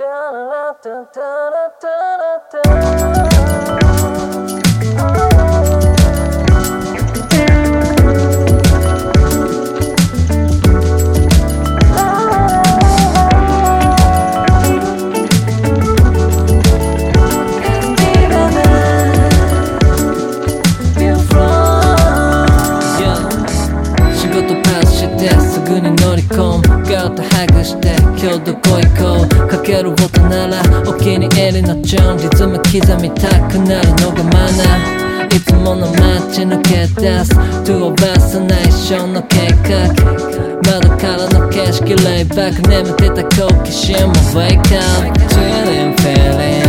da da da da da da 事パスしてすぐに乗り込むガーッとハグして今日どこ行こう。かける音ならお気に入りのチューンリズム刻みたくなるのがマナーいつもの街抜け出す To a best な一生の計画窓からの景色レイバック。眠ってた好奇心も Wake up Chilling feeling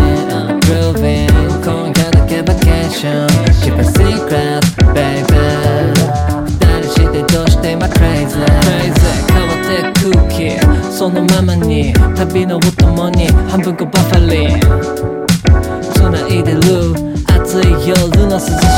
そのままに旅のお供に半分こバファリン繋いでる暑い夜の涼し